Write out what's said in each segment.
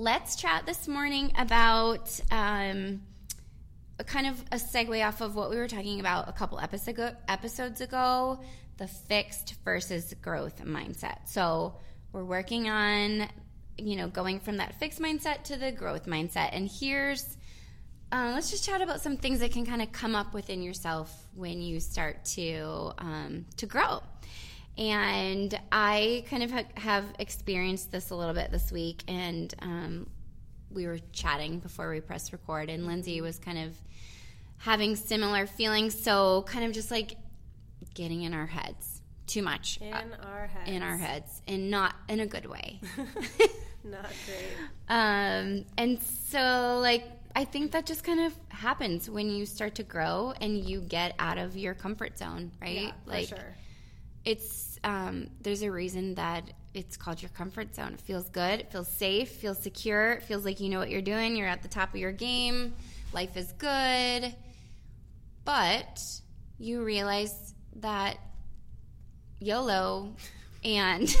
Let's chat this morning about um, kind of a segue off of what we were talking about a couple episodes ago the fixed versus growth mindset. So, we're working on, you know, going from that fixed mindset to the growth mindset. And here's, uh, let's just chat about some things that can kind of come up within yourself when you start to um, to grow. And I kind of ha- have experienced this a little bit this week. And um, we were chatting before we pressed record, and Lindsey was kind of having similar feelings. So, kind of just like getting in our heads too much. In uh, our heads. In our heads. And not in a good way. not great. Um, and so, like, I think that just kind of happens when you start to grow and you get out of your comfort zone, right? Yeah, like, sure. it's um, there's a reason that it's called your comfort zone. It feels good, it feels safe, feels secure, it feels like you know what you're doing, you're at the top of your game, life is good. But you realize that YOLO and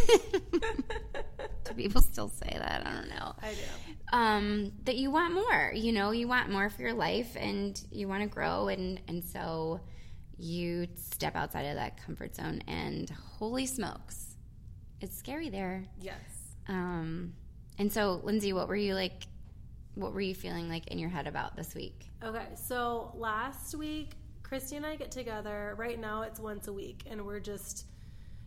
do people still say that? I don't know. I do. Um, that you want more, you know, you want more for your life and you want to grow and and so you step outside of that comfort zone and holy smokes it's scary there. Yes. Um and so lindsey what were you like what were you feeling like in your head about this week? Okay so last week kristy and i get together. Right now it's once a week and we're just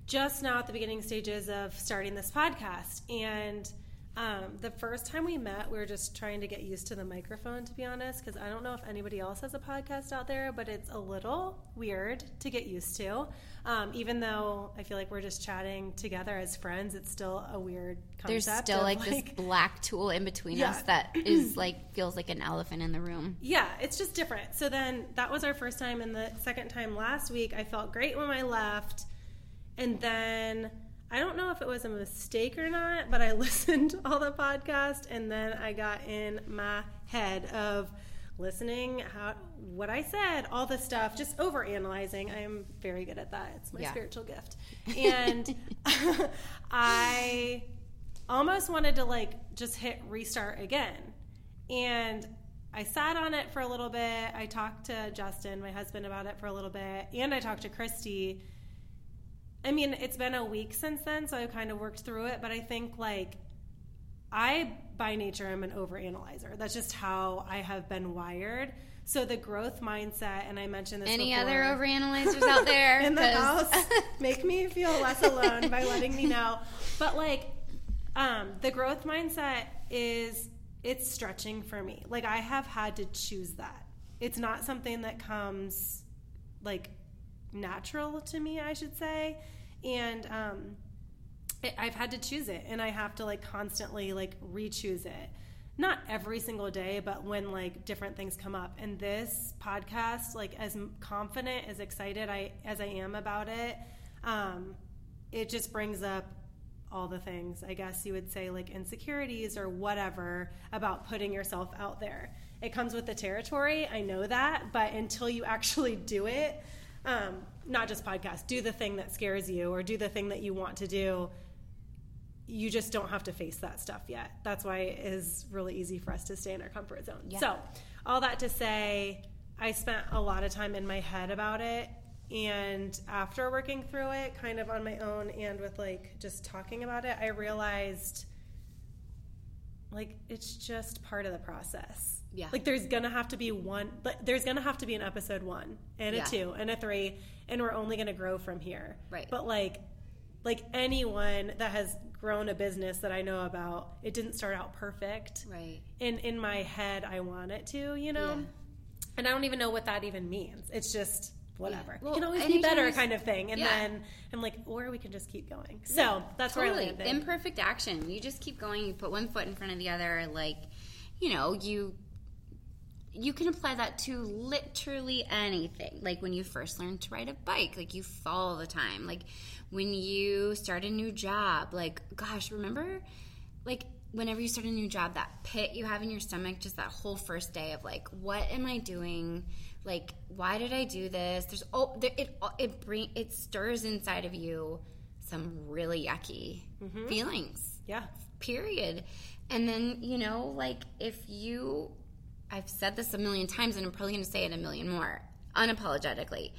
just now at the beginning stages of starting this podcast. And um, the first time we met, we were just trying to get used to the microphone, to be honest, because I don't know if anybody else has a podcast out there, but it's a little weird to get used to. Um, even though I feel like we're just chatting together as friends, it's still a weird concept. There's still like, like, this black tool in between yeah. us that is like feels like an elephant in the room. Yeah, it's just different. So then that was our first time, and the second time last week, I felt great when I left, and then I don't know if it was a mistake or not, but I listened to all the podcast and then I got in my head of listening how what I said, all the stuff, just over analyzing. I am very good at that. It's my yeah. spiritual gift. And I almost wanted to like just hit restart again. And I sat on it for a little bit. I talked to Justin, my husband, about it for a little bit, and I talked to Kristy I mean, it's been a week since then, so I've kind of worked through it. But I think like I, by nature, am an overanalyzer. That's just how I have been wired. So the growth mindset, and I mentioned this. Any before, other overanalyzers out there in the house? make me feel less alone by letting me know. But like, um, the growth mindset is it's stretching for me. Like I have had to choose that. It's not something that comes like natural to me, I should say. And um, it, I've had to choose it, and I have to like constantly like re-choose it. Not every single day, but when like different things come up. And this podcast, like as confident, as excited I as I am about it, um, it just brings up all the things, I guess you would say, like insecurities or whatever about putting yourself out there. It comes with the territory, I know that, but until you actually do it, um, not just podcast, do the thing that scares you or do the thing that you want to do. You just don't have to face that stuff yet. That's why it is really easy for us to stay in our comfort zone. Yeah. So, all that to say, I spent a lot of time in my head about it. And after working through it, kind of on my own and with like just talking about it, I realized like it's just part of the process yeah. Like there's gonna have to be one, but there's gonna have to be an episode one and a yeah. two and a three, and we're only gonna grow from here. Right. But like, like anyone that has grown a business that I know about, it didn't start out perfect. Right. In in my head, I want it to, you know. Yeah. And I don't even know what that even means. It's just whatever. Yeah. Well, can always be better kind of thing. And yeah. then I'm like, or we can just keep going. So yeah, that's totally. where I landed. Imperfect action. You just keep going. You put one foot in front of the other. Like, you know, you you can apply that to literally anything. Like when you first learn to ride a bike, like you fall all the time. Like when you start a new job, like gosh, remember like whenever you start a new job, that pit you have in your stomach, just that whole first day of like, what am I doing? Like, why did I do this? There's oh, there, it it bring it stirs inside of you some really yucky Mm-hmm. feelings. Yeah. Period. And then you know, like if you, I've said this a million times, and I'm probably going to say it a million more, unapologetically.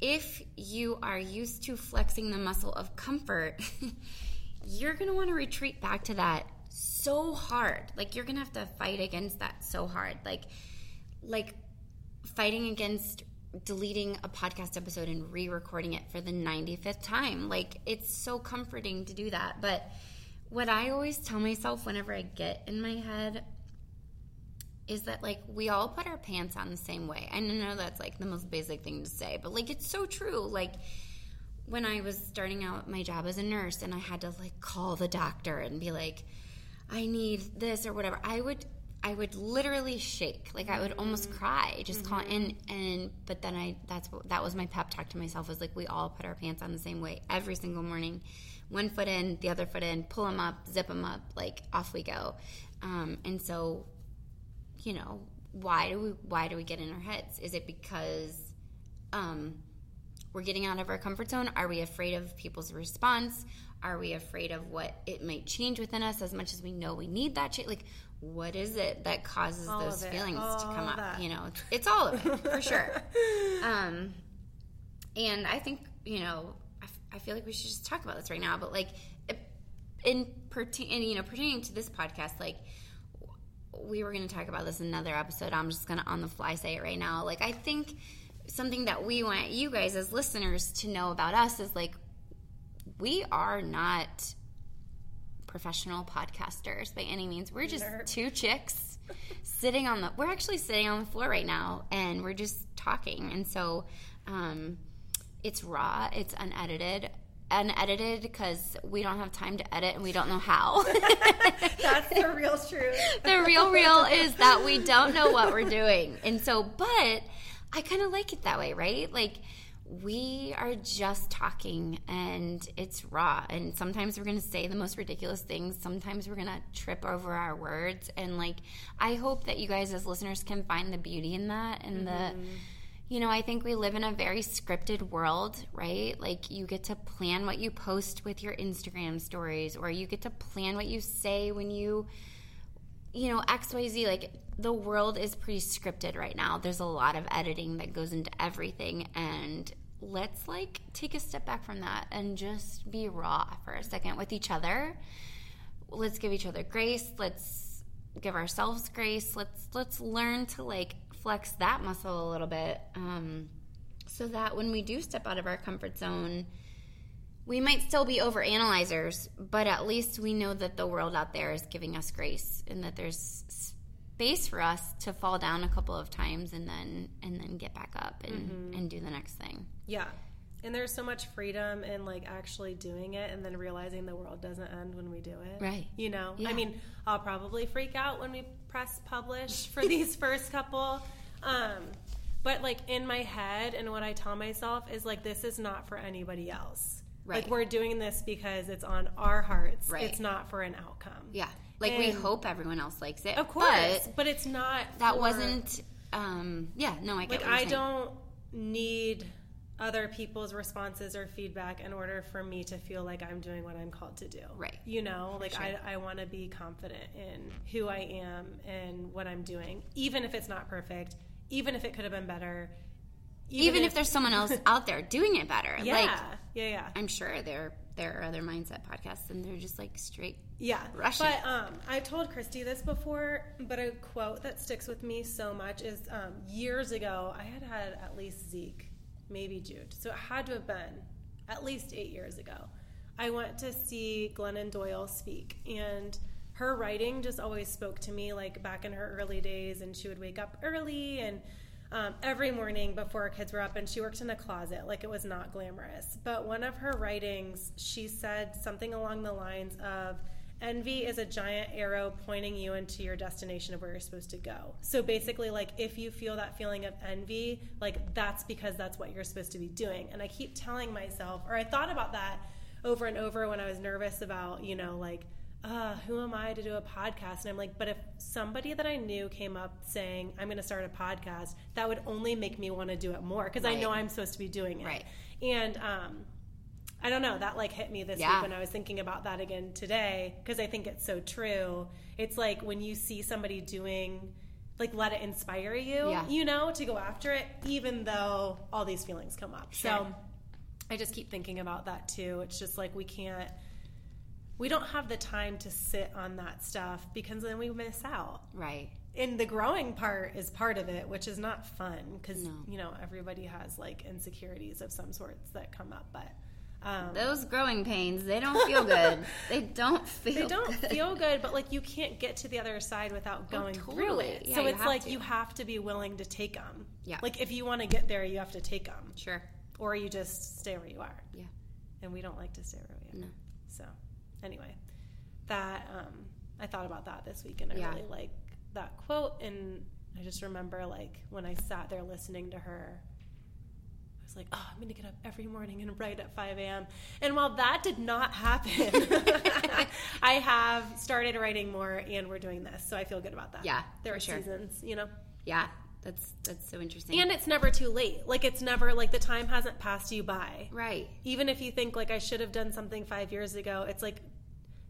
If you are used to flexing the muscle of comfort, you're going to want to retreat back to that so hard. Like you're going to have to fight against that so hard. Like like fighting against deleting a podcast episode and re-recording it for the 95th time. Like it's so comforting to do that. But what I always tell myself whenever I get in my head is that like we all put our pants on the same way. I know that's like the most basic thing to say, but like it's so true. Like when I was starting out my job as a nurse and I had to like call the doctor and be like, I need this or whatever, I would I would literally shake. Like I would almost cry just call and and but then I that's what that was my pep talk to myself was like we all put our pants on the same way every single morning. One foot in, the other foot in, pull them up, zip them up, like off we go. Um, and so you know why do we why do we get in our heads? Is it because um, we're getting out of our comfort zone? Are we afraid of people's response? Are we afraid of what it might change within us as much as we know we need that change? Like what is it that causes All those feelings to come up? you know it's, it's all of it for sure. Um, and i think you know I, f- I feel like we should just talk about this right now but like in pertaining you know pertaining to this podcast like we were going to talk about this in another episode. I'm just going to on the fly say it right now. Like, I think something that we want you guys as listeners to know about us is like, we are not professional podcasters by any means. We're just Nerd. two chicks sitting on the, we're actually sitting on the floor right now and we're just talking. And so, um, it's raw, it's unedited. Unedited because we don't have time to edit and we don't know how. That's the real truth. the real real is that we don't know what we're doing. And so, but I kind of like it that way, right? Like we are just talking and it's raw. And sometimes we're going to say the most ridiculous things. Sometimes we're going to trip over our words. And like, I hope that you guys as listeners can find the beauty in that and the mm-hmm. You know, I think we live in a very scripted world, right? Like you get to plan what you post with your Instagram stories, or you get to plan what you say when you, you know, XYZ. Like the world is pretty scripted right now. There's a lot of editing that goes into everything. And let's like take a step back from that and just be raw for a second with each other. Let's give each other grace. Let's give ourselves grace. Let's let's learn to like flex that muscle a little bit um, so that when we do step out of our comfort zone we might still be over analyzers but at least we know that the world out there is giving us grace and that there's space for us to fall down a couple of times and then and then get back up and and do the next thing Yeah. And there's so much freedom in like actually doing it and then realizing the world doesn't end when we do it. Right. You know? Yeah. I mean, I'll probably freak out when we press publish for these first couple. Um, but like in my head and what I tell myself is like this is not for anybody else. Right. Like we're doing this because it's on our hearts. Right. It's not for an outcome. yeah like we hope everyone else likes it Of course. but But, it's not that for- wasn't um yeah no i get like I saying. don't need other people's responses or feedback in order for me to feel like I'm doing what I'm called to do. Right. You know, like sure. I, I want to be confident in who I am and what I'm doing, even if it's not perfect, even if it could have been better. even if there's someone else out there doing it better yeah, like yeah, yeah, i'm sure there there are other mindset podcasts and they're just like straight yeah. Rushing But um, I told Kristy this before, but a quote that sticks with me so much is um, years ago. I had had at least Zeke, maybe Jude, so it had to have been at least eight years ago. I went to see Glennon Doyle speak, and her writing just always spoke to me. Like back in her early days, and she would wake up early and um, every morning before our kids were up, and she worked in a closet. Like it was not glamorous. But one of her writings, she said something along the lines of, envy is a giant arrow pointing you into your destination of where you're supposed to go. So basically, like if you feel that feeling of envy, like that's because that's what you're supposed to be doing. And I keep telling myself, or I thought about that over and over when I was nervous about, you know, like, uh, who am I to do a podcast? And I'm like, but if somebody that I knew came up saying, I'm going to start a podcast, that would only make me want to do it more because Right. I know I'm supposed to be doing it. Right. And, um, I don't know. That like hit me this Yeah. week when I was thinking about that again today because I think it's so true. It's like when you see somebody doing, like, let it inspire you, Yeah. you know, to go after it, even though all these feelings come up. So I just keep thinking about that too. It's just like we can't, we don't have the time to sit on that stuff because then we miss out. Right. And the growing part is part of it, which is not fun because, No. you know, everybody has like insecurities of some sorts that come up. But, um, Those growing pains, they don't feel good. they don't feel they don't good. feel good, but like you can't get to the other side without going through totally. it. Yeah, so it's like to. you have to be willing to take them. Yeah. Like if you want to get there, you have to take them, Sure. or you just stay where you are. Yeah. And we don't like to stay where we are. No. So, anyway, that um, I thought about that this week, and I Yeah. really like that quote. And I just remember like when I sat there listening to her. Was like, oh, I'm going to get up every morning and write at 5 a.m. And while that did not happen, I have started writing more and we're doing this. So I feel good about that. Yeah, There are sure. seasons, you know? Yeah. That's that's so interesting. And it's never too late. Like, it's never, like, the time hasn't passed you by right. even if you think like I should have done something five years ago, it's like,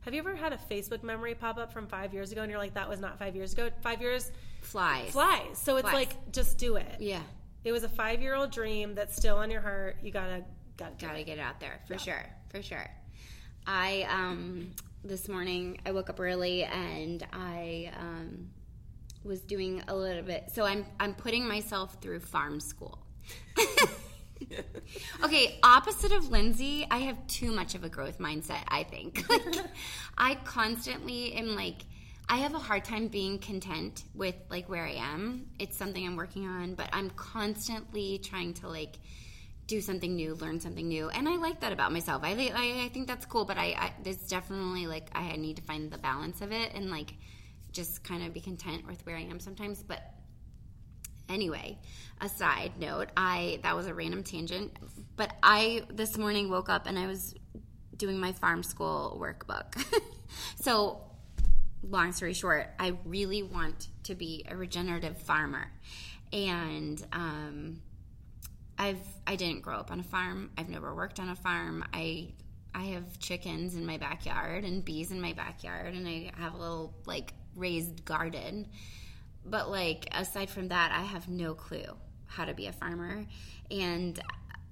have you ever had a Facebook memory pop up from five years ago and you're like, that was not five years ago? Five years Flies. flies. So it's Flies. like, just do it. Yeah. It was a five year old dream that's still on your heart. You gotta, gotta, Gotta it. get it out there for sure. For sure. I um this morning I woke up early and I um was doing a little bit so I'm I'm putting myself through farm school. okay, opposite of Lindsey, I have too much of a growth mindset, I think. Like I constantly am like I have a hard time being content with like where I am. It's something I'm working on, but I'm constantly trying to like do something new, learn something new, and I like that about myself. I I, I think that's cool, but I, I there's definitely like I need to find the balance of it and like just kind of be content with where I am sometimes. But anyway, a side note, I that was a random tangent, but I this morning woke up and I was doing my farm school workbook. so long story short, I really want to be a regenerative farmer. And um, I've I didn't grow up on a farm. I've never worked on a farm. I I have chickens in my backyard and bees in my backyard and I have a little like raised garden. But like aside from that, I have no clue how to be a farmer. And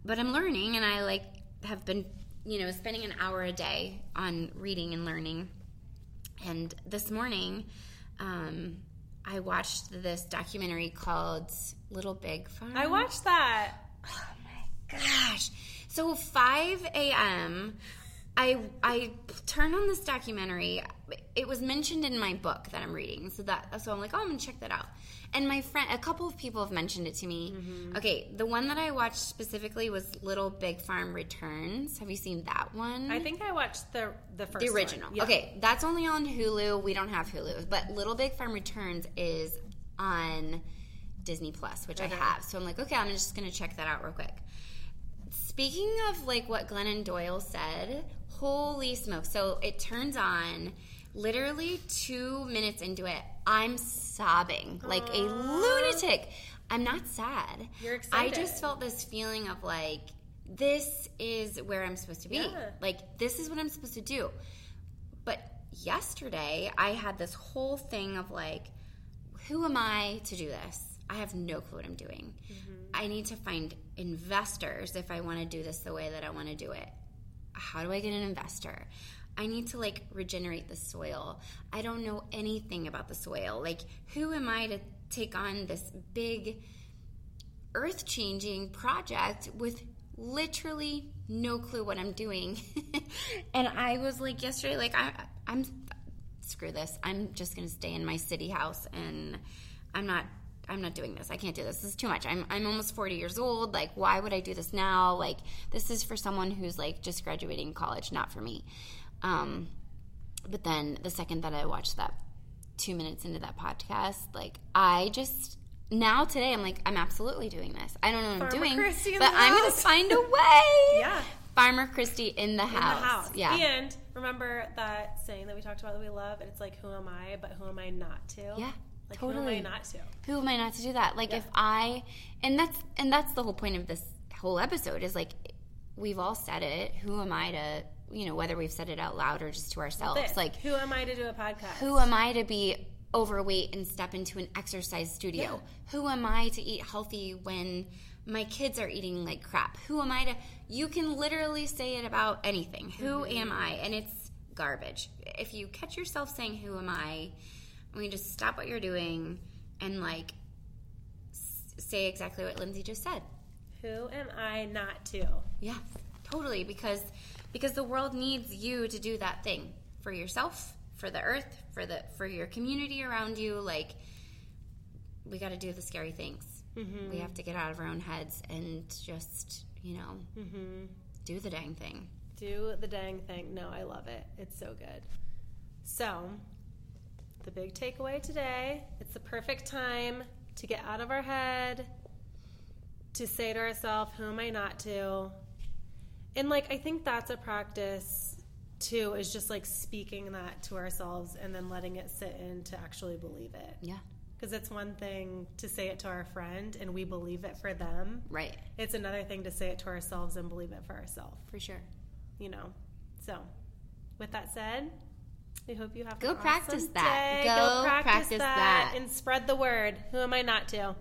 but I'm learning and I like have been, you know, spending an hour a day on reading and learning. And this morning, um, I watched this documentary called Little Big Farm. I watched that. Oh my gosh. So 5 a.m. I I turned on this documentary. It was mentioned in my book that I'm reading, so that so I'm like, oh, I'm gonna check that out. And my friend, a couple of people have mentioned it to me. Mm-hmm. Okay, the one that I watched specifically was Little Big Farm Returns. Have you seen that one? I think I watched the the first the original. Yeah. Okay, that's only on Hulu. We don't have Hulu, but Little Big Farm Returns is on Disney Plus, which I have. So I'm like, okay, I'm just gonna check that out real quick. Speaking of like what Glennon Doyle said, holy smoke! So it turns on. Literally two minutes into it, I'm sobbing like a lunatic. I'm not sad. You're excited. I just felt this feeling of like, this is where I'm supposed to be. Yeah. Like, this is what I'm supposed to do. But yesterday, I had this whole thing of like, who am I to do this? I have no clue what I'm doing. Mm-hmm. I need to find investors if I want to do this the way that I want to do it. How do I get an investor? I need to like regenerate the soil. I don't know anything about the soil. Like, who am I to take on this big earth changing project with literally no clue what I'm doing. and I was like yesterday, like I, I'm screw this. I'm just gonna stay in my city house, and I'm not. I'm not doing this. I can't do this. This is too much. I'm I'm almost 40 years old. Like, why would I do this now? Like, this is for someone who's like just graduating college, not for me. Um, but then the second that I watched that two minutes into that podcast, like I just now today I'm like I'm absolutely doing this. I don't know what Farmer I'm doing, but I'm gonna find a way. Yeah. Farmer Kristy in the in house. the house. Yeah. And remember that saying that we talked about that we love, and it's like, who am I, but who am I not to? Yeah, Like, who am totally. I not to? who am I not to do that? Like if I and that's and that's the whole point of this whole episode is like we've all said it. Who am I to you know whether we've said it out loud or just to ourselves? This. Like who am I to do a podcast? who am I to be overweight and step into an exercise studio? Who am I to eat healthy when my kids are eating like crap? Who am I to you can literally say it about anything. Who mm-hmm. am I? And it's garbage. If you catch yourself saying who am I, I mean just stop what you're doing and like s- say exactly what Lindsey just said. Who am I not to? Yeah, totally. Because because the world needs you to do that thing for yourself, for the earth, for the for your community around you. Like we got to do the scary things. Mm-hmm. We have to get out of our own heads and just you know mm-hmm. do the dang thing. Do the dang thing. No, I love it. It's so good. So, the big takeaway today it's the perfect time to get out of our head, to say to ourselves, who am I not to? And, like, I think that's a practice too, is just like speaking that to ourselves and then letting it sit in to actually believe it. Yeah, Because it's one thing to say it to our friend and we believe it for them. right, It's another thing to say it to ourselves and believe it for ourselves for sure. you know. So, with that said, we hope you have Go practice awesome that. day. Go practice, practice that, that. and spread the word. Who am I not to?